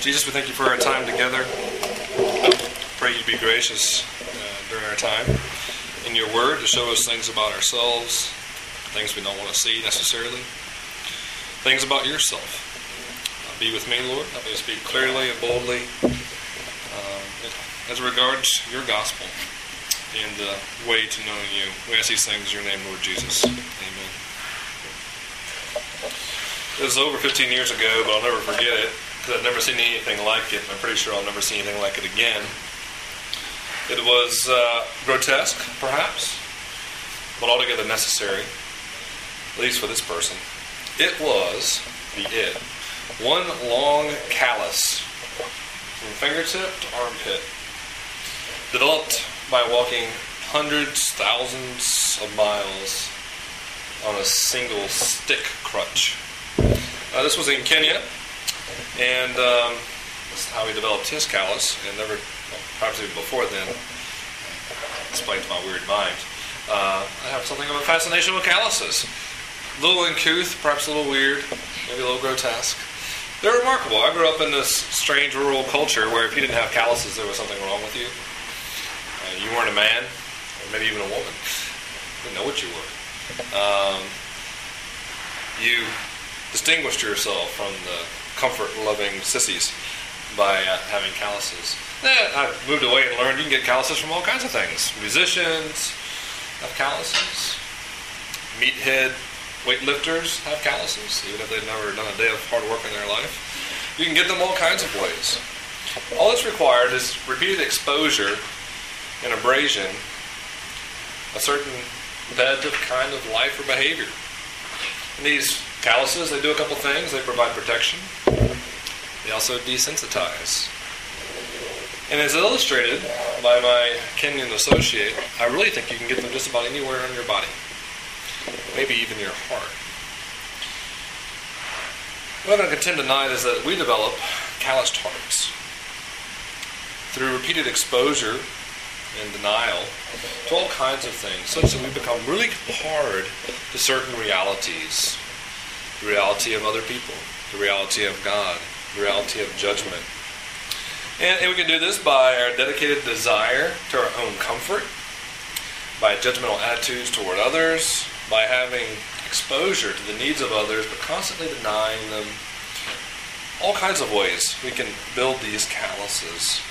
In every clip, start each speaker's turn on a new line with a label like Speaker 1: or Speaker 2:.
Speaker 1: Jesus, we thank you for our time together. Pray you be gracious uh, during our time in your word to show us things about ourselves, things we don't want to see necessarily, things about yourself. Uh, be with me, Lord. Help me speak clearly and boldly um, as regards your gospel and the way to knowing you. We ask these things in your name, Lord Jesus. Amen. It was over 15 years ago, but I'll never forget it because I've never seen anything like it, and I'm pretty sure I'll never see anything like it again. It was uh, grotesque, perhaps, but altogether necessary, at least for this person. It was the it. One long callus from fingertip to armpit, developed by walking hundreds, thousands of miles on a single stick crutch. Uh, this was in Kenya, and um, that's how he developed his callus, and never, well, perhaps even before then, explained to my weird mind. Uh, I have something of a fascination with calluses. A little uncouth, perhaps a little weird, maybe a little grotesque. They're remarkable. I grew up in this strange rural culture where if you didn't have calluses, there was something wrong with you. Uh, you weren't a man, or maybe even a woman. Didn't know what you were. Um, you distinguished yourself from the comfort-loving sissies by uh, having calluses. Eh, I moved away and learned you can get calluses from all kinds of things. Musicians have calluses. Meathead weightlifters have calluses, even if they've never done a day of hard work in their life. You can get them all kinds of ways. All that's required is repeated exposure and abrasion, a certain bed of kind of life or behavior. And these calluses, they do a couple things. They provide protection. They also desensitize. And as illustrated by my Kenyan associate, I really think you can get them just about anywhere on your body. Maybe even your heart. What I'm going to contend tonight is that we develop calloused hearts through repeated exposure and denial to all kinds of things, such that we become really hard to certain realities the reality of other people, the reality of God, the reality of judgment. And, and we can do this by our dedicated desire to our own comfort, by judgmental attitudes toward others, by having exposure to the needs of others, but constantly denying them. All kinds of ways we can build these calluses.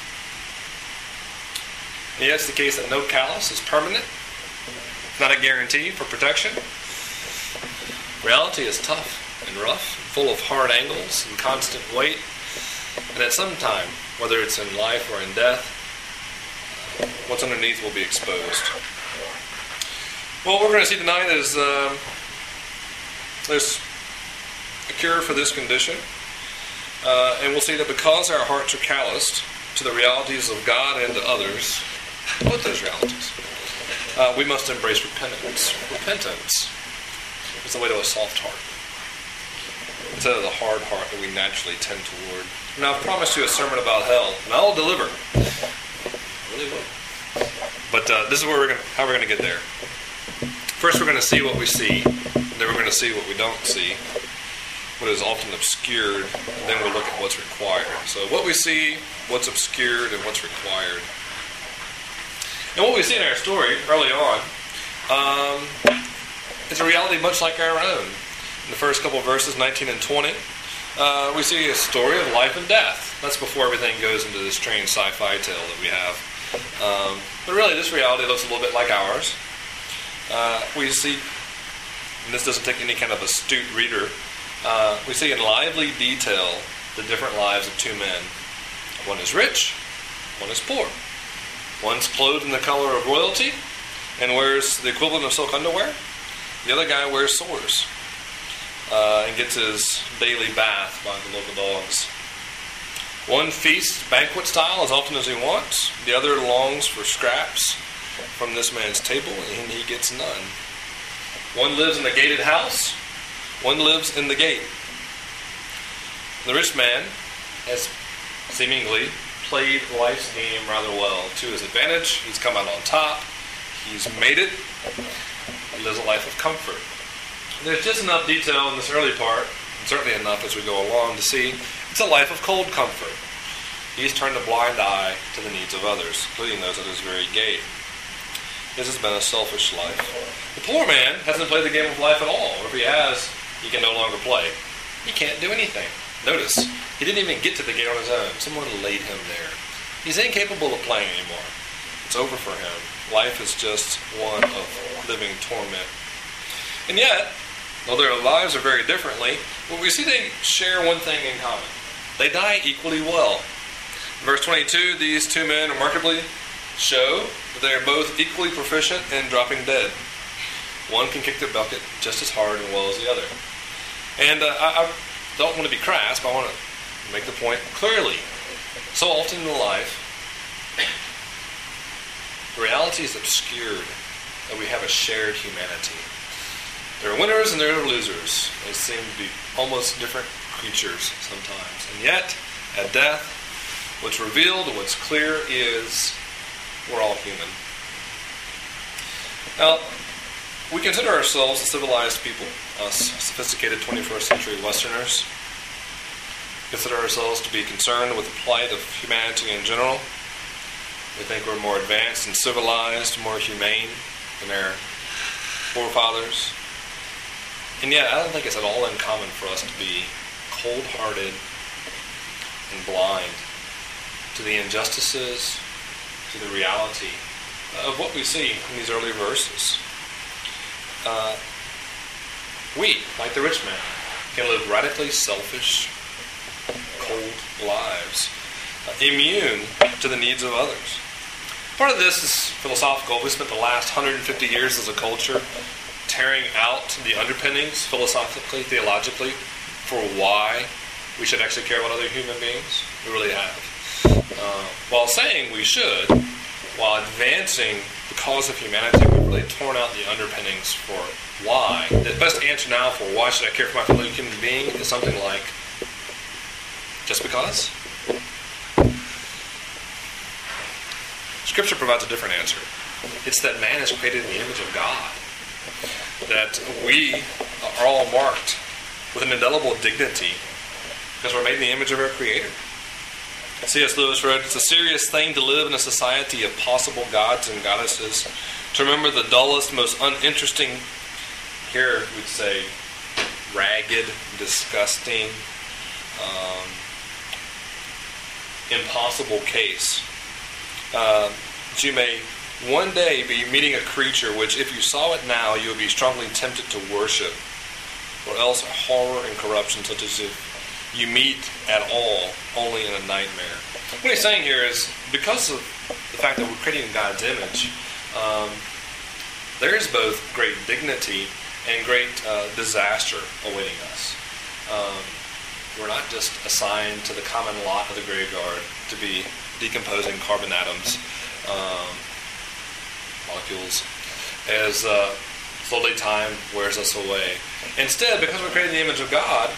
Speaker 1: And yet it's the case that no callus is permanent. It's not a guarantee for protection. Reality is tough and rough, full of hard angles and constant weight. And at some time, whether it's in life or in death, what's underneath will be exposed. What we're going to see tonight is um, there's a cure for this condition. Uh, and we'll see that because our hearts are calloused to the realities of God and to others, both those realities, uh, we must embrace repentance. Repentance is the way to a soft heart instead of the hard heart that we naturally tend toward. Now, I've promised you a sermon about hell, and I'll deliver. I really will. But uh, this is where we're gonna, how we're going to get there. First, we're going to see what we see. Then we're going to see what we don't see, what is often obscured. Then we'll look at what's required. So, what we see, what's obscured, and what's required. And what we see in our story early on um, is a reality much like our own in the first couple verses, 19 and 20, uh, we see a story of life and death. That's before everything goes into this strange sci fi tale that we have. Um, but really, this reality looks a little bit like ours. Uh, we see, and this doesn't take any kind of astute reader, uh, we see in lively detail the different lives of two men. One is rich, one is poor. One's clothed in the color of royalty and wears the equivalent of silk underwear. The other guy wears sores uh, and gets his daily bath by the local dogs. One feasts banquet style as often as he wants. The other longs for scraps from this man's table, and he gets none. One lives in a gated house. One lives in the gate. The rich man has seemingly played life's game rather well to his advantage. He's come out on top. He's made it. He lives a life of comfort. There's just enough detail in this early part, and certainly enough as we go along, to see it's It's a life of cold comfort. He's turned a blind eye to the needs of others, including those at his very gate. This has been a selfish life. The poor man hasn't played the game of life at all, or if he has, he can no longer play. He can't do anything. Notice, he didn't even get to the gate on his own. Someone laid him there. He's incapable of playing anymore. It's over for him. Life is just one of living torment. And yet, though their lives are very differently, well, we see they share one thing in common. They die equally well. verse 22, these two men remarkably show that they are both equally proficient in dropping dead. One can kick the bucket just as hard and well as the other. And uh, I, I don't want to be crass, but I want to make the point clearly. So often in life, reality is obscured that we have a shared humanity. There are winners and there are losers. They seem to be almost different creatures sometimes. And yet, at death, what's revealed, what's clear is we're all human. Now, we consider ourselves a civilized people, us sophisticated 21st century Westerners. Consider ourselves to be concerned with the plight of humanity in general. We think we're more advanced and civilized, more humane than our forefathers. And yet, I don't think it's at all uncommon for us to be cold hearted and blind to the injustices, to the reality of what we see in these early verses. Uh, we, like the rich man, can live radically selfish, cold lives, uh, immune to the needs of others. Part of this is philosophical. We spent the last 150 years as a culture tearing out the underpinnings philosophically, theologically, for why we should actually care about other human beings. We really have. Uh, while saying we should, while advancing the cause of humanity, we've really torn out the underpinnings for why. The best answer now for why should I care for my fellow human being is something like just because. Scripture provides a different answer. It's that man is created in the image of God. That we are all marked with an indelible dignity because we're made in the image of our Creator. C.S. Lewis wrote, It's a serious thing to live in a society of possible gods and goddesses, to remember the dullest, most uninteresting, here we'd say ragged, disgusting, um, impossible case. Uh, you may one day be meeting a creature which, if you saw it now, you would be strongly tempted to worship, or else horror and corruption such as if you meet at all only in a nightmare. What he's saying here is because of the fact that we're creating God's image, um, there is both great dignity and great uh, disaster awaiting us. Um, we're not just assigned to the common lot of the graveyard to be decomposing carbon atoms, um, molecules, as uh, slowly time wears us away. Instead, because we're created in the image of God,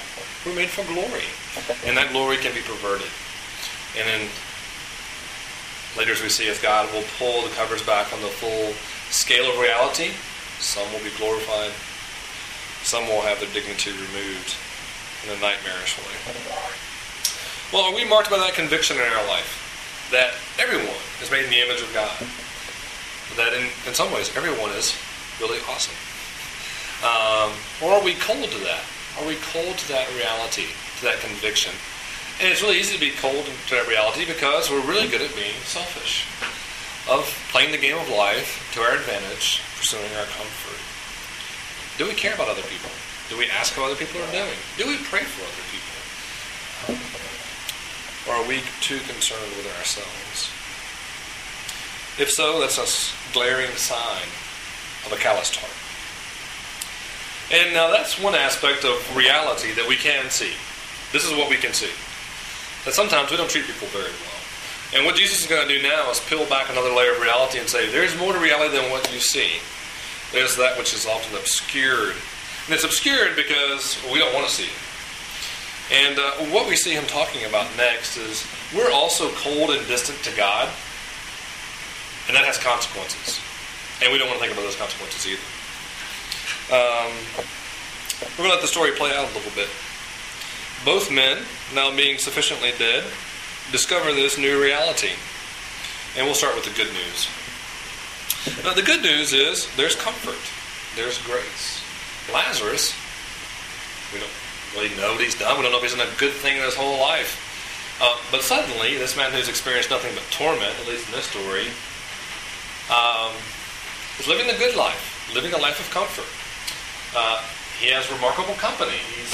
Speaker 1: we're made for glory. And that glory can be perverted. And then later as we see as God will pull the covers back on the full scale of reality, some will be glorified, some will have their dignity removed in a nightmarish way. Well, are we marked by that conviction in our life? That everyone is made in the image of God. That in, in some ways everyone is really awesome. Um, or are we cold to that? Are we cold to that reality, to that conviction? And it's really easy to be cold to that reality because we're really good at being selfish, of playing the game of life to our advantage, pursuing our comfort. Do we care about other people? Do we ask how other people are doing? Do we pray for other people? Or are we too concerned with ourselves? If so, that's a glaring sign of a calloused heart. And now that's one aspect of reality that we can see. This is what we can see. That sometimes we don't treat people very well. And what Jesus is going to do now is peel back another layer of reality and say, there's more to reality than what you see. There's that which is often obscured. And it's obscured because we don't want to see it. And uh, what we see him talking about next is we're also cold and distant to God, and that has consequences. And we don't want to think about those consequences either. Um, we're going to let the story play out a little bit. both men, now being sufficiently dead, discover this new reality. And we'll start with the good news. Now, the good news is there's comfort, there's grace. Lazarus, we don't really know what he's done. We don't know if he's done a good thing in his whole life. Uh, but suddenly, this man who's experienced nothing but torment, at least in this story, um, is living the good life, living a life of comfort. Uh, he has remarkable company. He's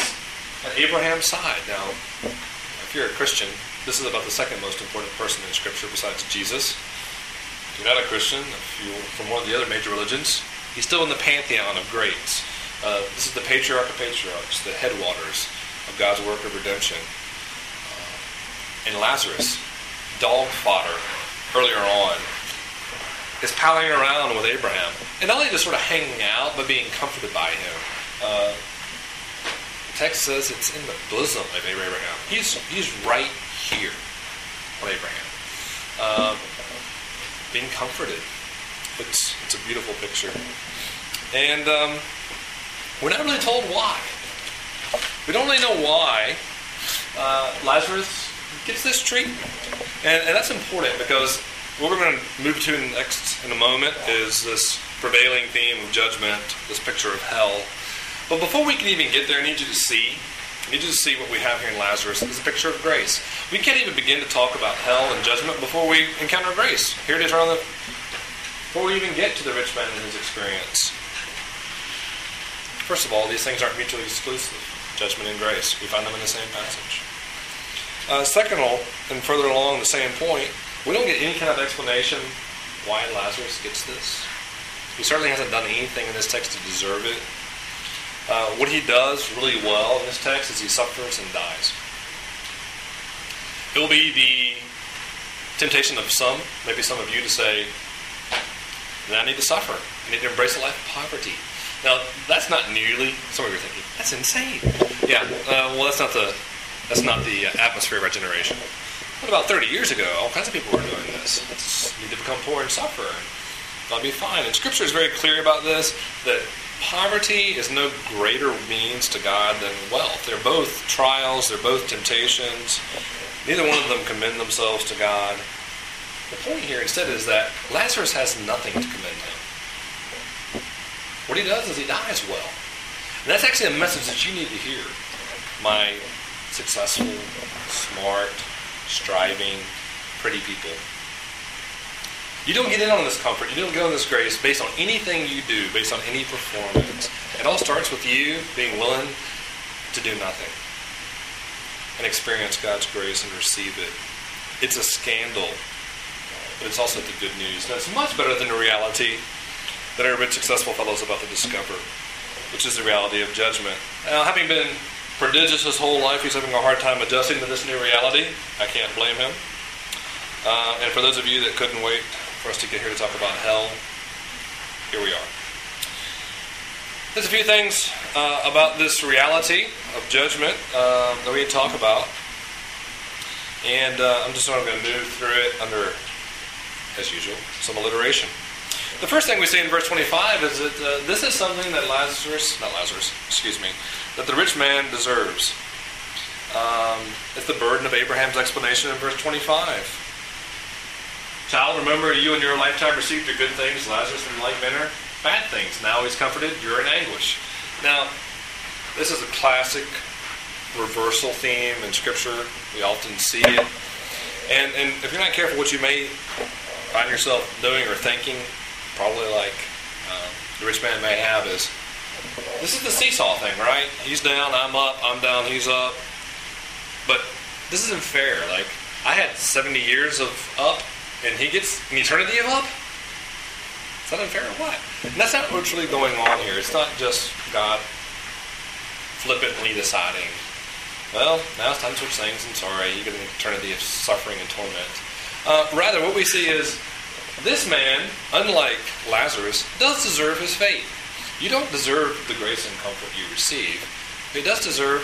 Speaker 1: at Abraham's side. Now, if you're a Christian, this is about the second most important person in Scripture besides Jesus. If you're not a Christian, if you're from one of the other major religions, he's still in the pantheon of greats. Uh, this is the patriarch of patriarchs, the headwaters of God's work of redemption. Uh, and Lazarus, dog fodder, earlier on, is palling around with Abraham. And not only just sort of hanging out, but being comforted by him. Uh, the text says it's in the bosom of Abraham. He's, he's right here on Abraham. Um, being comforted. It's, it's a beautiful picture. And um, we're not really told why. We don't really know why uh, Lazarus gets this treatment. And, and that's important because what we're going to move to next in a moment is this prevailing theme of judgment, this picture of hell. But before we can even get there, I need you to see. I need you to see what we have here in Lazarus is a picture of grace. We can't even begin to talk about hell and judgment before we encounter grace. Here it is on the before we even get to the rich man and his experience. First of all, these things aren't mutually exclusive. Judgment and grace. We find them in the same passage. Uh, second of all, and further along the same point, we don't get any kind of explanation why Lazarus gets this. He certainly hasn't done anything in this text to deserve it. Uh, what he does really well in this text is he suffers and dies. It will be the temptation of some, maybe some of you, to say, I need to suffer. I need to embrace a life of poverty. Now, that's not nearly. Some of you are thinking that's insane. Yeah, uh, well, that's not the that's not the atmosphere of our generation. But about 30 years ago, all kinds of people were doing this. Just need to become poor and suffer, and that'll be fine. And Scripture is very clear about this. That poverty is no greater means to God than wealth. They're both trials. They're both temptations. Neither one of them commend themselves to God. The point here instead is that Lazarus has nothing to commend him. What he does is he dies well. And that's actually a message that you need to hear. My successful, smart, striving, pretty people. You don't get in on this comfort, you don't get in on this grace based on anything you do, based on any performance. It all starts with you being willing to do nothing and experience God's grace and receive it. It's a scandal, but it's also the good news. It's much better than the reality that are rich, successful fellows about to discover, which is the reality of judgment. Now, having been prodigious his whole life, he's having a hard time adjusting to this new reality. I can't blame him. Uh, and for those of you that couldn't wait for us to get here to talk about hell, here we are. There's a few things uh, about this reality of judgment uh, that we talk about. And uh, I'm just sort of going to move through it under, as usual, some alliteration. The first thing we see in verse 25 is that uh, this is something that Lazarus, not Lazarus, excuse me, that the rich man deserves. Um, it's the burden of Abraham's explanation in verse 25. Child, remember you in your lifetime received your good things, Lazarus in like manner, bad things. Now he's comforted, you're in anguish. Now, this is a classic reversal theme in Scripture. We often see it. And, and if you're not careful, what you may find yourself doing or thinking probably like uh, the rich man may have is this is the seesaw thing, right? He's down, I'm up, I'm down, he's up. But this isn't fair. Like I had 70 years of up, and he gets an eternity of up. Is that unfair or what? And that's not what's really going on here. It's not just God flippantly deciding, well, now it's time to switch things. I'm sorry, you get an eternity of suffering and torment. Uh, rather, what we see is this man, unlike Lazarus, does deserve his fate. You don't deserve the grace and comfort you receive, but he does deserve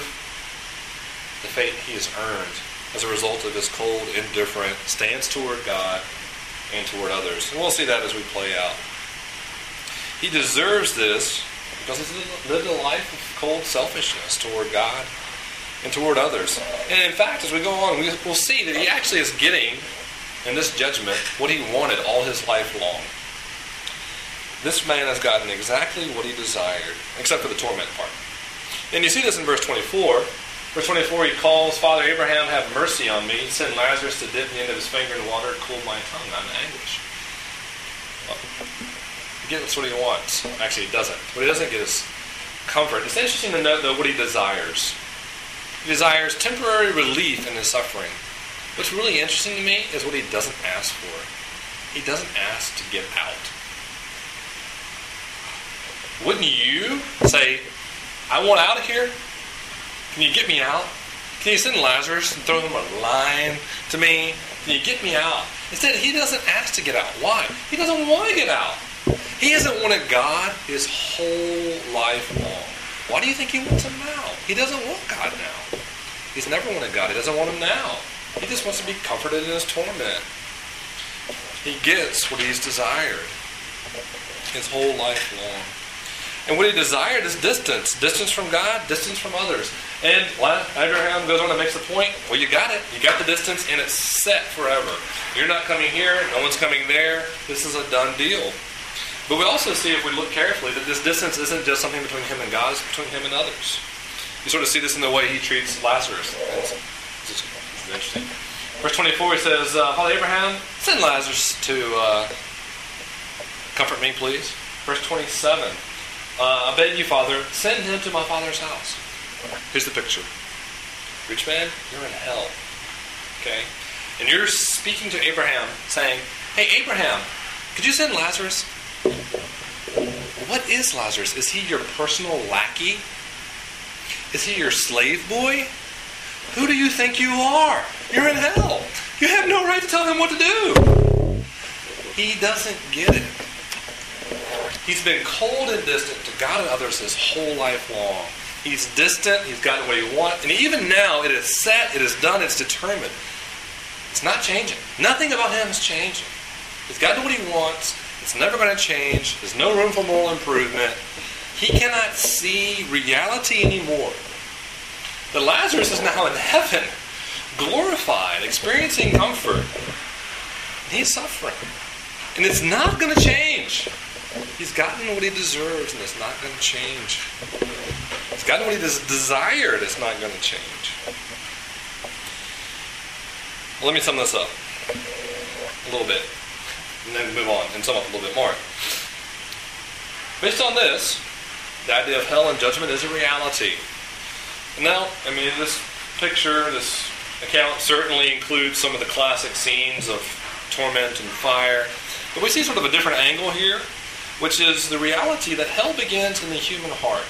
Speaker 1: the fate he has earned as a result of his cold, indifferent stance toward God and toward others. And we'll see that as we play out. He deserves this because he's lived a life of cold selfishness toward God and toward others. And in fact, as we go on, we'll see that he actually is getting, in this judgment, what he wanted all his life long. This man has gotten exactly what he desired, except for the torment part. And you see this in verse 24. Verse 24, he calls, Father Abraham, have mercy on me. Send Lazarus to dip the end of his finger in water, cool my tongue. I'm in anguish. Well, he gets what he wants. Actually, he doesn't. What he doesn't get is comfort. It's interesting to note, though, what he desires. He desires temporary relief in his suffering. What's really interesting to me is what he doesn't ask for. He doesn't ask to get out. Wouldn't you say, I want out of here? Can you get me out? Can you send Lazarus and throw him a line to me? Can you get me out? Instead, he doesn't ask to get out. Why? He doesn't want to get out. He hasn't wanted God his whole life long. Why do you think he wants him now? He doesn't want God now. He's never wanted God. He doesn't want him now. He just wants to be comforted in his torment. He gets what he's desired his whole life long. And what he desired is distance. Distance from God, distance from others. And Abraham goes on and makes the point, well, you got it. You got the distance, and it's set forever. You're not coming here. No one's coming there. This is a done deal. But we also see, if we look carefully, that this distance isn't just something between him and God, it's between him and others. You sort of see this in the way he treats Lazarus. Interesting. Verse 24, he says, uh, Father Abraham, send Lazarus to uh, comfort me, please. Verse 27, uh, I beg you, Father, send him to my father's house. Here's the picture. Rich man, you're in hell. Okay? And you're speaking to Abraham, saying, Hey, Abraham, could you send Lazarus? What is Lazarus? Is he your personal lackey? Is he your slave boy? Who do you think you are? You're in hell. You have no right to tell him what to do. He doesn't get it. He's been cold and distant to God and others his whole life long. He's distant, he's gotten what he wants, and even now it is set, it is done, it's determined. It's not changing. Nothing about him is changing. He's gotten what he wants, it's never going to change, there's no room for moral improvement. He cannot see reality anymore. But Lazarus is now in heaven, glorified, experiencing comfort. He's suffering. And it's not going to change. He's gotten what he deserves, and it's not going to change. He's gotten what he des- desired, it's not going to change. Well, let me sum this up a little bit, and then move on and sum up a little bit more. Based on this, the idea of hell and judgment is a reality. Now, I mean, this picture, this account certainly includes some of the classic scenes of torment and fire. But we see sort of a different angle here which is the reality that hell begins in the human heart.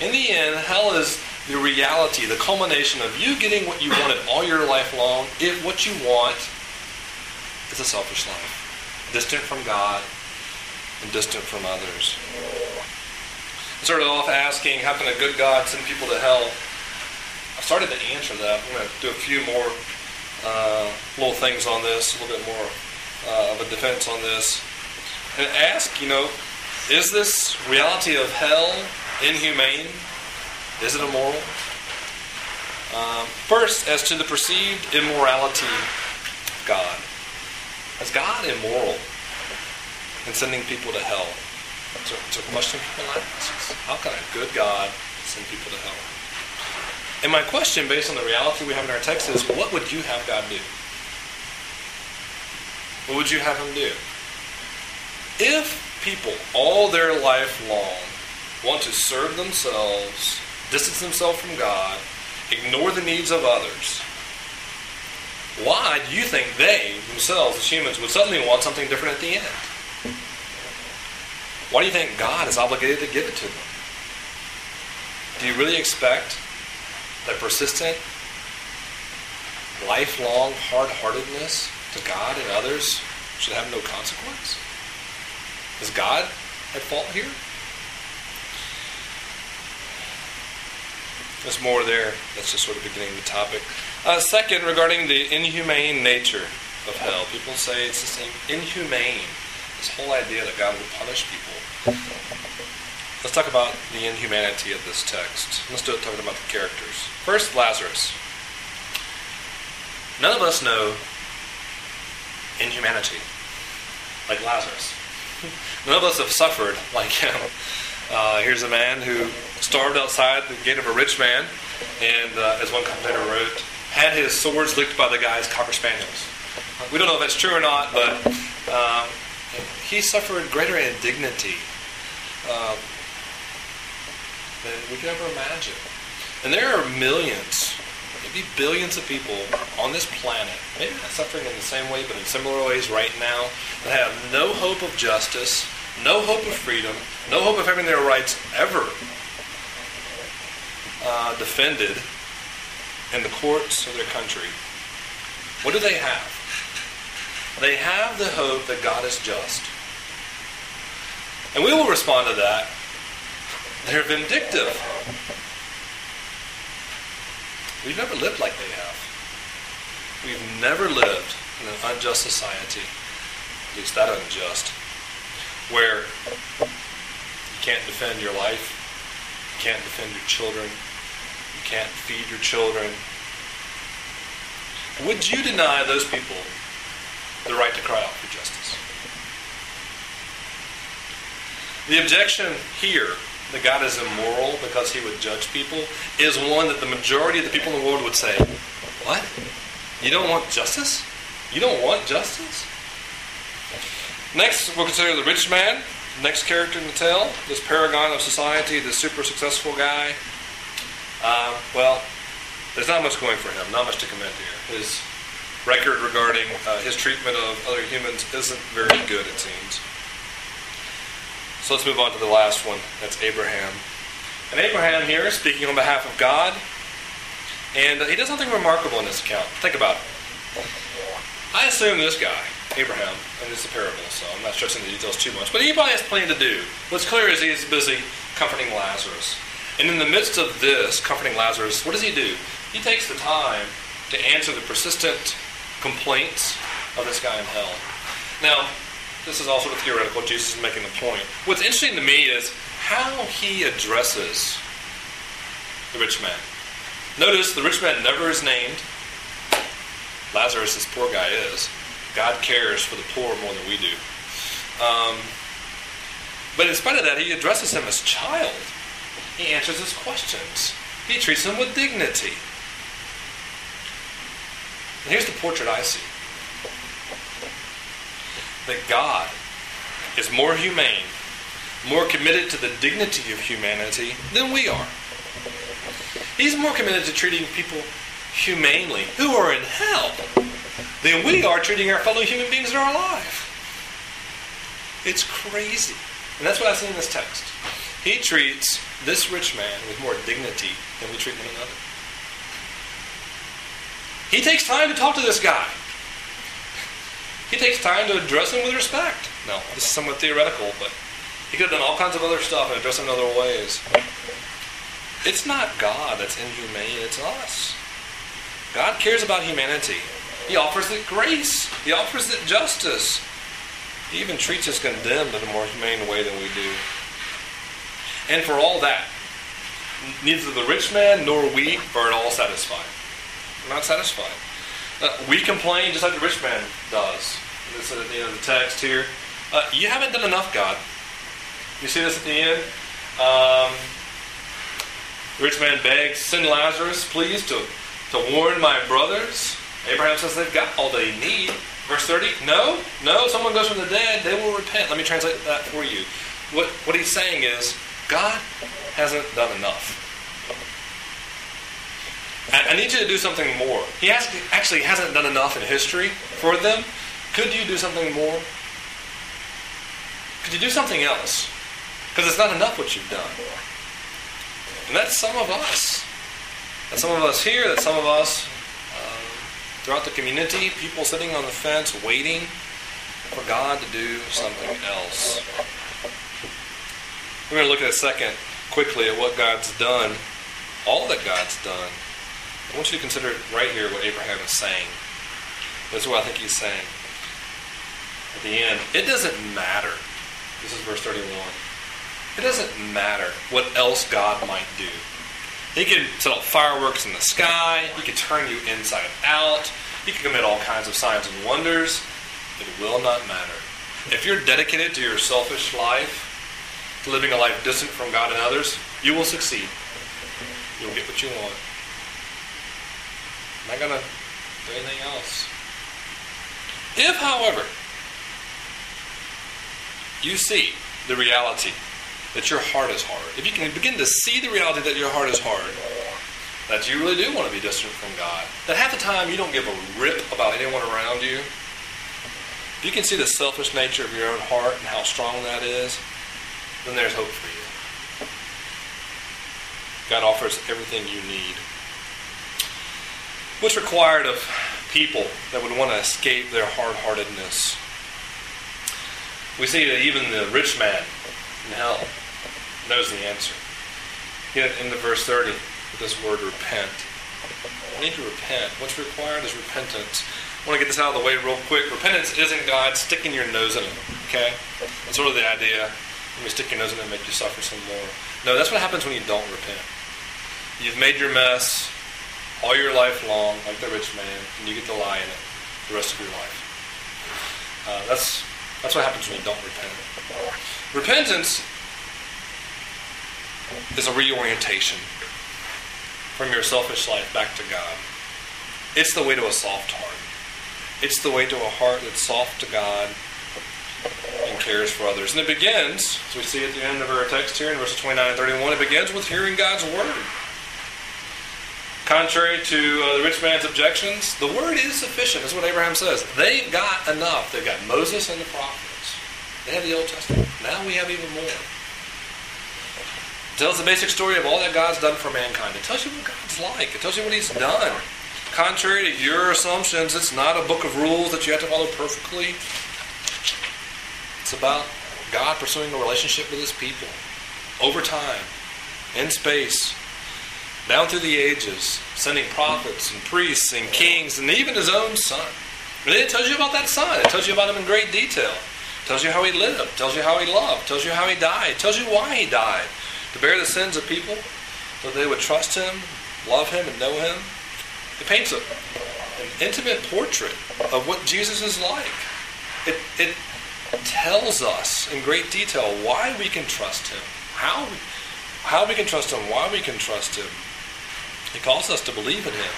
Speaker 1: In the end, hell is the reality, the culmination of you getting what you wanted all your life long, if what you want is a selfish life, distant from God and distant from others. Started off asking, how can a good God send people to hell? I started to answer that. I'm going to do a few more uh, little things on this, a little bit more uh, of a defense on this and ask, you know, is this reality of hell inhumane? Is it immoral? Um, first, as to the perceived immorality of God. Is God immoral in sending people to hell? It's a, it's a question. How can a good God send people to hell? And my question, based on the reality we have in our text, is what would you have God do? What would you have him do? If people all their life long want to serve themselves, distance themselves from God, ignore the needs of others, why do you think they themselves, as humans, would suddenly want something different at the end? Why do you think God is obligated to give it to them? Do you really expect that persistent, lifelong hard heartedness to God and others should have no consequence? Is God at fault here? There's more there. That's just sort of beginning the topic. Uh, second, regarding the inhumane nature of hell, people say it's the same inhumane. This whole idea that God would punish people. Let's talk about the inhumanity of this text. Let's do it talking about the characters. First, Lazarus. None of us know inhumanity like Lazarus. None of us have suffered like him. Uh, here's a man who starved outside the gate of a rich man, and uh, as one commentator wrote, had his swords licked by the guy's cocker spaniels. We don't know if that's true or not, but um, he suffered greater indignity uh, than we could ever imagine. And there are millions, maybe billions of people on this planet, maybe not suffering in the same way, but in similar ways right now, that have no hope of justice, no hope of freedom, no hope of having their rights ever uh, defended in the courts of their country. What do they have? They have the hope that God is just. And we will respond to that. They're vindictive. We've never lived like they have. We've never lived in an unjust society, at least that unjust, where you can't defend your life, you can't defend your children, you can't feed your children. Would you deny those people the right to cry out for justice? The objection here that God is immoral because he would judge people is one that the majority of the people in the world would say, What? You don't want justice? You don't want justice? Next, we'll consider the rich man, next character in the tale, this paragon of society, this super successful guy. Uh, well, there's not much going for him, not much to commend here. His record regarding uh, his treatment of other humans isn't very good, it seems. So let's move on to the last one. That's Abraham. And Abraham here, speaking on behalf of God, and he does something remarkable in this account. Think about it. I assume this guy, Abraham, and it's a parable, so I'm not stressing the details too much, but he probably has plenty to do. What's clear is he's busy comforting Lazarus. And in the midst of this, comforting Lazarus, what does he do? He takes the time to answer the persistent complaints of this guy in hell. Now, this is all sort of theoretical. Jesus is making the point. What's interesting to me is how he addresses the rich man. Notice the rich man never is named. Lazarus, this poor guy, is. God cares for the poor more than we do. Um, but in spite of that, he addresses him as child. He answers his questions. He treats him with dignity. And here's the portrait I see that God is more humane, more committed to the dignity of humanity than we are. He's more committed to treating people humanely who are in hell than we are treating our fellow human beings that are alive. It's crazy. And that's what I see in this text. He treats this rich man with more dignity than we treat one another. He takes time to talk to this guy. He takes time to address him with respect. No, this is somewhat theoretical, but he could have done all kinds of other stuff and addressed him in other ways. It's not God that's inhumane, it's us. God cares about humanity. He offers it grace. He offers it justice. He even treats us condemned in a more humane way than we do. And for all that, neither the rich man nor we are at all satisfied. We're not satisfied. Uh, we complain just like the rich man does. This is at the end of the text here. Uh, you haven't done enough, God. You see this at the end? Um, the rich man begs, send Lazarus, please, to, to warn my brothers. Abraham says they've got all they need. Verse 30, no, no, someone goes from the dead, they will repent. Let me translate that for you. What, what he's saying is, God hasn't done enough. I, need you to do something more. He has, actually hasn't done enough in history for them. Could you do something more? Could you do something else? Because it's not enough what you've done. And that's some of us. That's some of us here. That's some of us uh, throughout the community. People sitting on the fence waiting for God to do something else. We're going to look at a second quickly at what God's done, all that God's done I want you to consider right here what Abraham is saying. This is what I think he's saying. At the end, it doesn't matter. This is verse 31. It doesn't matter what else God might do. He can set off fireworks in the sky. He can turn you inside out. He can commit all kinds of signs and wonders. It will not matter. If you're dedicated to your selfish life, to living a life distant from God and others, you will succeed. You'll get what you want. I'm not going to do anything else. If, however, you see the reality that your heart is hard, if you can begin to see the reality that your heart is hard, that you really do want to be distant from God, that half the time you don't give a rip about anyone around you, if you can see the selfish nature of your own heart and how strong that is, then there's hope for you. God offers everything you need. What's required of people that would want to escape their hard heartedness? We see that even the rich man in hell knows the answer. Yet in the verse 30, with this word repent. We need to repent. What's required is repentance. I want to get this out of the way real quick. Repentance isn't God sticking your nose in it, okay? That's sort of the idea. Let me stick your nose in it and make you suffer some more. No, that's what happens when you don't repent. You've made your mess all your life long, like the rich man, and you get to lie in it the rest of your life. Uh, that's that's what happens when you don't repent. Repentance is a reorientation from your selfish life back to God. It's the way to a soft heart. It's the way to a heart that's soft to God and cares for others. And it begins, as we see at the end of our text here in verses 29 and 31, it begins with hearing God's word. Contrary to uh, the rich man's objections, the word is sufficient. That's what Abraham says. They've got enough. They've got Moses and the prophets. They have the Old Testament. Now we have even more. It tells the basic story of all that God's done for mankind. It tells you what God's like. It tells you what He's done. Contrary to your assumptions, it's not a book of rules that you have to follow perfectly. It's about God pursuing a relationship with His people over time, in space, down through the ages, sending prophets and priests and kings and even his own son. And then it tells you about that son. It tells you about him in great detail. It tells you how he lived, It tells you how he loved, It tells you how he died, it tells you why he died. To bear the sins of people, so they would trust him, love him, and know him. It paints a, an intimate portrait of what Jesus is like. It, it tells us in great detail why we can trust him, how we, how we can trust him, why we can trust him, he calls us to believe in Him.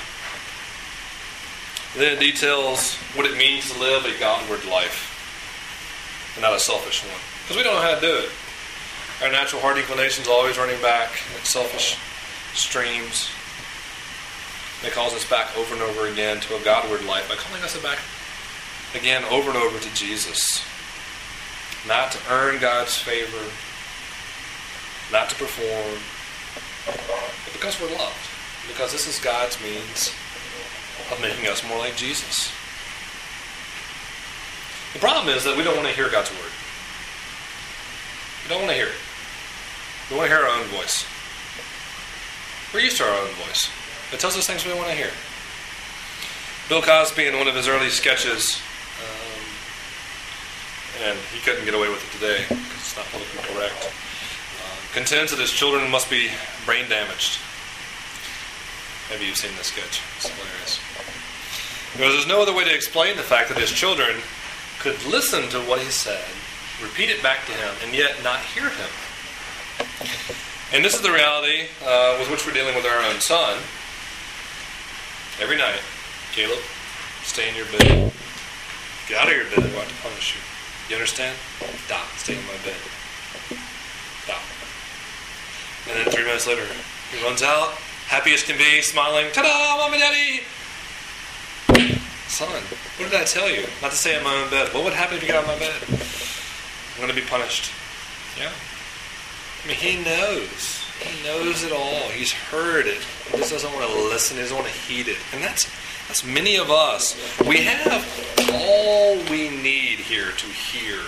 Speaker 1: Then it details what it means to live a Godward life and not a selfish one. Because we don't know how to do it. Our natural heart inclination is always running back at selfish streams. It calls us back over and over again to a Godward life by calling us back again over and over to Jesus. Not to earn God's favor, not to perform, but because we're loved because this is God's means of making us more like Jesus. The problem is that we don't want to hear God's word. We don't want to hear it. We want to hear our own voice. We're used to our own voice. It tells us things we want to hear. Bill Cosby, in one of his early sketches, um, and he couldn't get away with it today because it's not politically correct, uh, contends that his children must be brain damaged Maybe you've seen this sketch. It's hilarious. Because there's no other way to explain the fact that his children could listen to what he said, repeat it back to him, and yet not hear him. And this is the reality uh, with which we're dealing with our own son. Every night, Caleb, stay in your bed. Get out of your bed. I'm about to punish you. You understand? Stop. Stay in my bed. Stop. And then three minutes later, he runs out, happy as can be, smiling, ta-da, mom and daddy. Son, what did I tell you? Not to stay in my own bed. What would happen if you got of my bed? I'm going to be punished. Yeah. I mean, he knows. He knows it all. He's heard it. He just doesn't want to listen. He doesn't want to heed it. And that's that's many of us. We have all we need here to hear.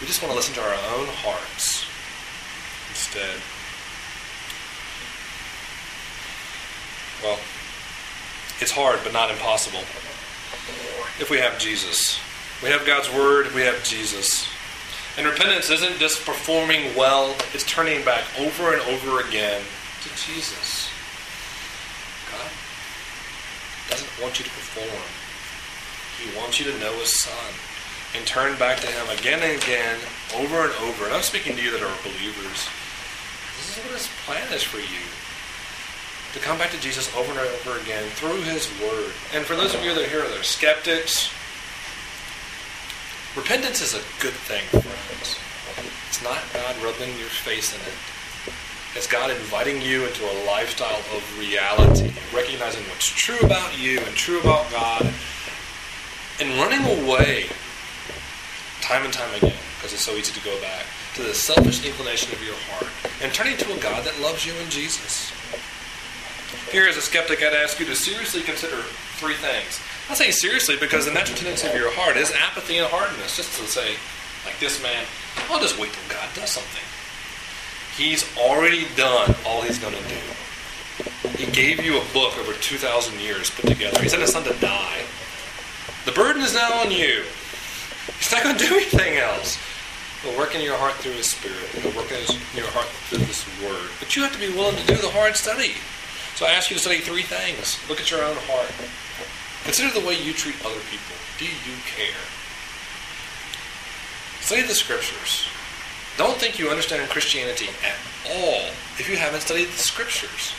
Speaker 1: We just want to listen to our own hearts instead. Well, it's hard, but not impossible. If we have Jesus, we have God's Word, we have Jesus. And repentance isn't just performing well, it's turning back over and over again to Jesus. God doesn't want you to perform. He wants you to know His Son and turn back to Him again and again, over and over. And I'm speaking to you that are believers. This is what His plan is for you. To come back to Jesus over and over again through His Word. And for those of you that are here that are skeptics, repentance is a good thing, friends. It's not God rubbing your face in it. It's God inviting you into a lifestyle of reality, recognizing what's true about you and true about God, and running away time and time again, because it's so easy to go back, to the selfish inclination of your heart, and turning to a God that loves you in Jesus. Here, as a skeptic, I'd ask you to seriously consider three things. I say seriously because the natural tendency of your heart is apathy and hardness, just to say, like this man, I'll just wait till God does something. He's already done all he's going to do. He gave you a book over 2,000 years put together. He sent his son to die. The burden is now on you. He's not going to do anything else. He'll work in your heart through His Spirit. He'll work in your heart through this Word. But you have to be willing to do the hard study. So I ask you to study three things. Look at your own heart. Consider the way you treat other people. Do you care? Study the Scriptures. Don't think you understand Christianity at all if you haven't studied the Scriptures.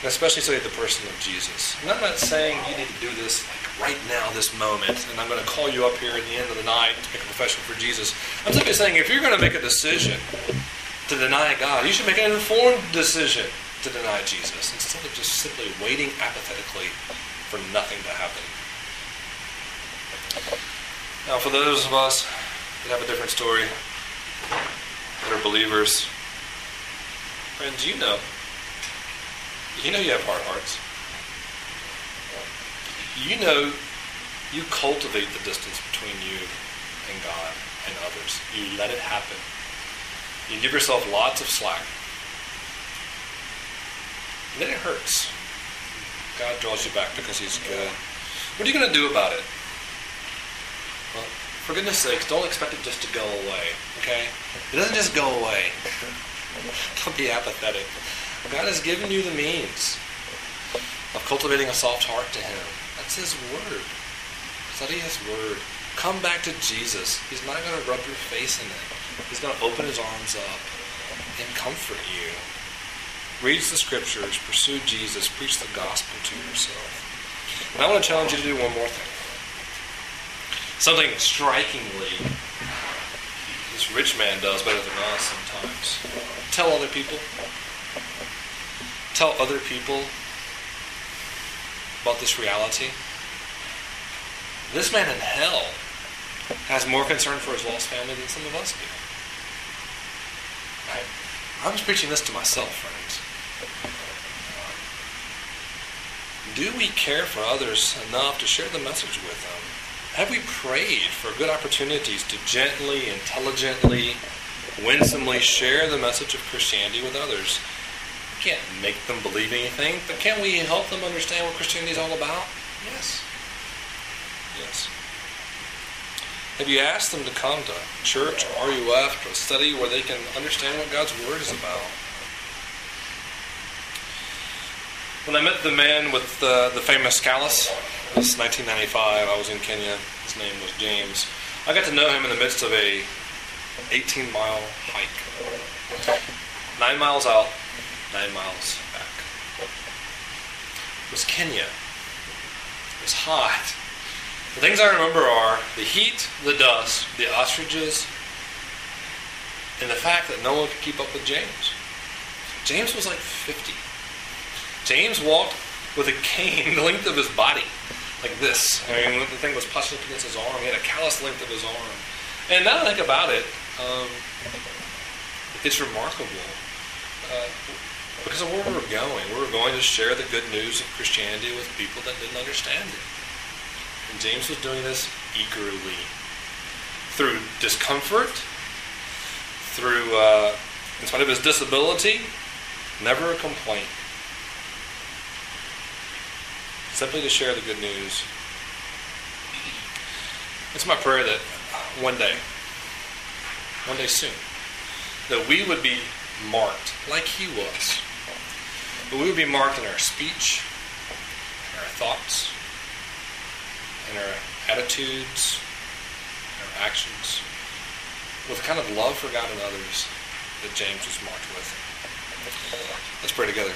Speaker 1: And especially study the person of Jesus. And I'm not saying you need to do this right now, this moment, and I'm going to call you up here at the end of the night to make a profession for Jesus. I'm simply saying if you're going to make a decision to deny God, you should make an informed decision to deny Jesus instead of just simply waiting apathetically for nothing to happen. Now, for those of us that have a different story, that are believers, friends, you know, you know you have hard hearts you know you cultivate the distance between you and God and others. You let it happen. You give yourself lots of slack. Then it hurts. God draws you back because He's good. What are you going to do about it? Well, for goodness sakes, don't expect it just to go away, okay? It doesn't just go away. don't be apathetic. God has given you the means of cultivating a soft heart to Him. That's His Word. Study His Word. Come back to Jesus. He's not going to rub your face in it. He's going to open His arms up and comfort you. Read the Scriptures. Pursue Jesus. Preach the gospel to yourself. And I want to challenge you to do one more thing. Something strikingly this rich man does better than us sometimes. Tell other people. Tell other people about this reality? This man in hell has more concern for his lost family than some of us do. Right? I was preaching this to myself, friends. Do we care for others enough to share the message with them? Have we prayed for good opportunities to gently, intelligently, winsomely share the message of Christianity with others? We can't make them believe anything, but can we help them understand what Christianity is all about? Yes. Yes. Have you asked them to come to church, or RUF, to study where they can understand what God's Word is about? When I met the man with the, the famous callus, this 1995, I was in Kenya. His name was James. I got to know him in the midst of a 18 mile hike. Nine miles out, nine miles back. It was Kenya. It was hot. The things I remember are the heat, the dust, the ostriches, and the fact that no one could keep up with James. James was like 50. James walked with a cane the length of his body, like this. I mean, the thing was pushed up against his arm. He had a callus length of his arm. And now I think about it, um, it's remarkable. Uh, because of where we were going. We were going to share the good news of Christianity with people that didn't understand it. And James was doing this eagerly. Through discomfort, through, uh, in spite of his disability, never a complaint. Simply to share the good news. It's my prayer that one day, one day soon. That we would be marked like he was. But we would be marked in our speech, in our thoughts, in our attitudes, in our actions, with kind of love for God and others that James was marked with. Let's pray together.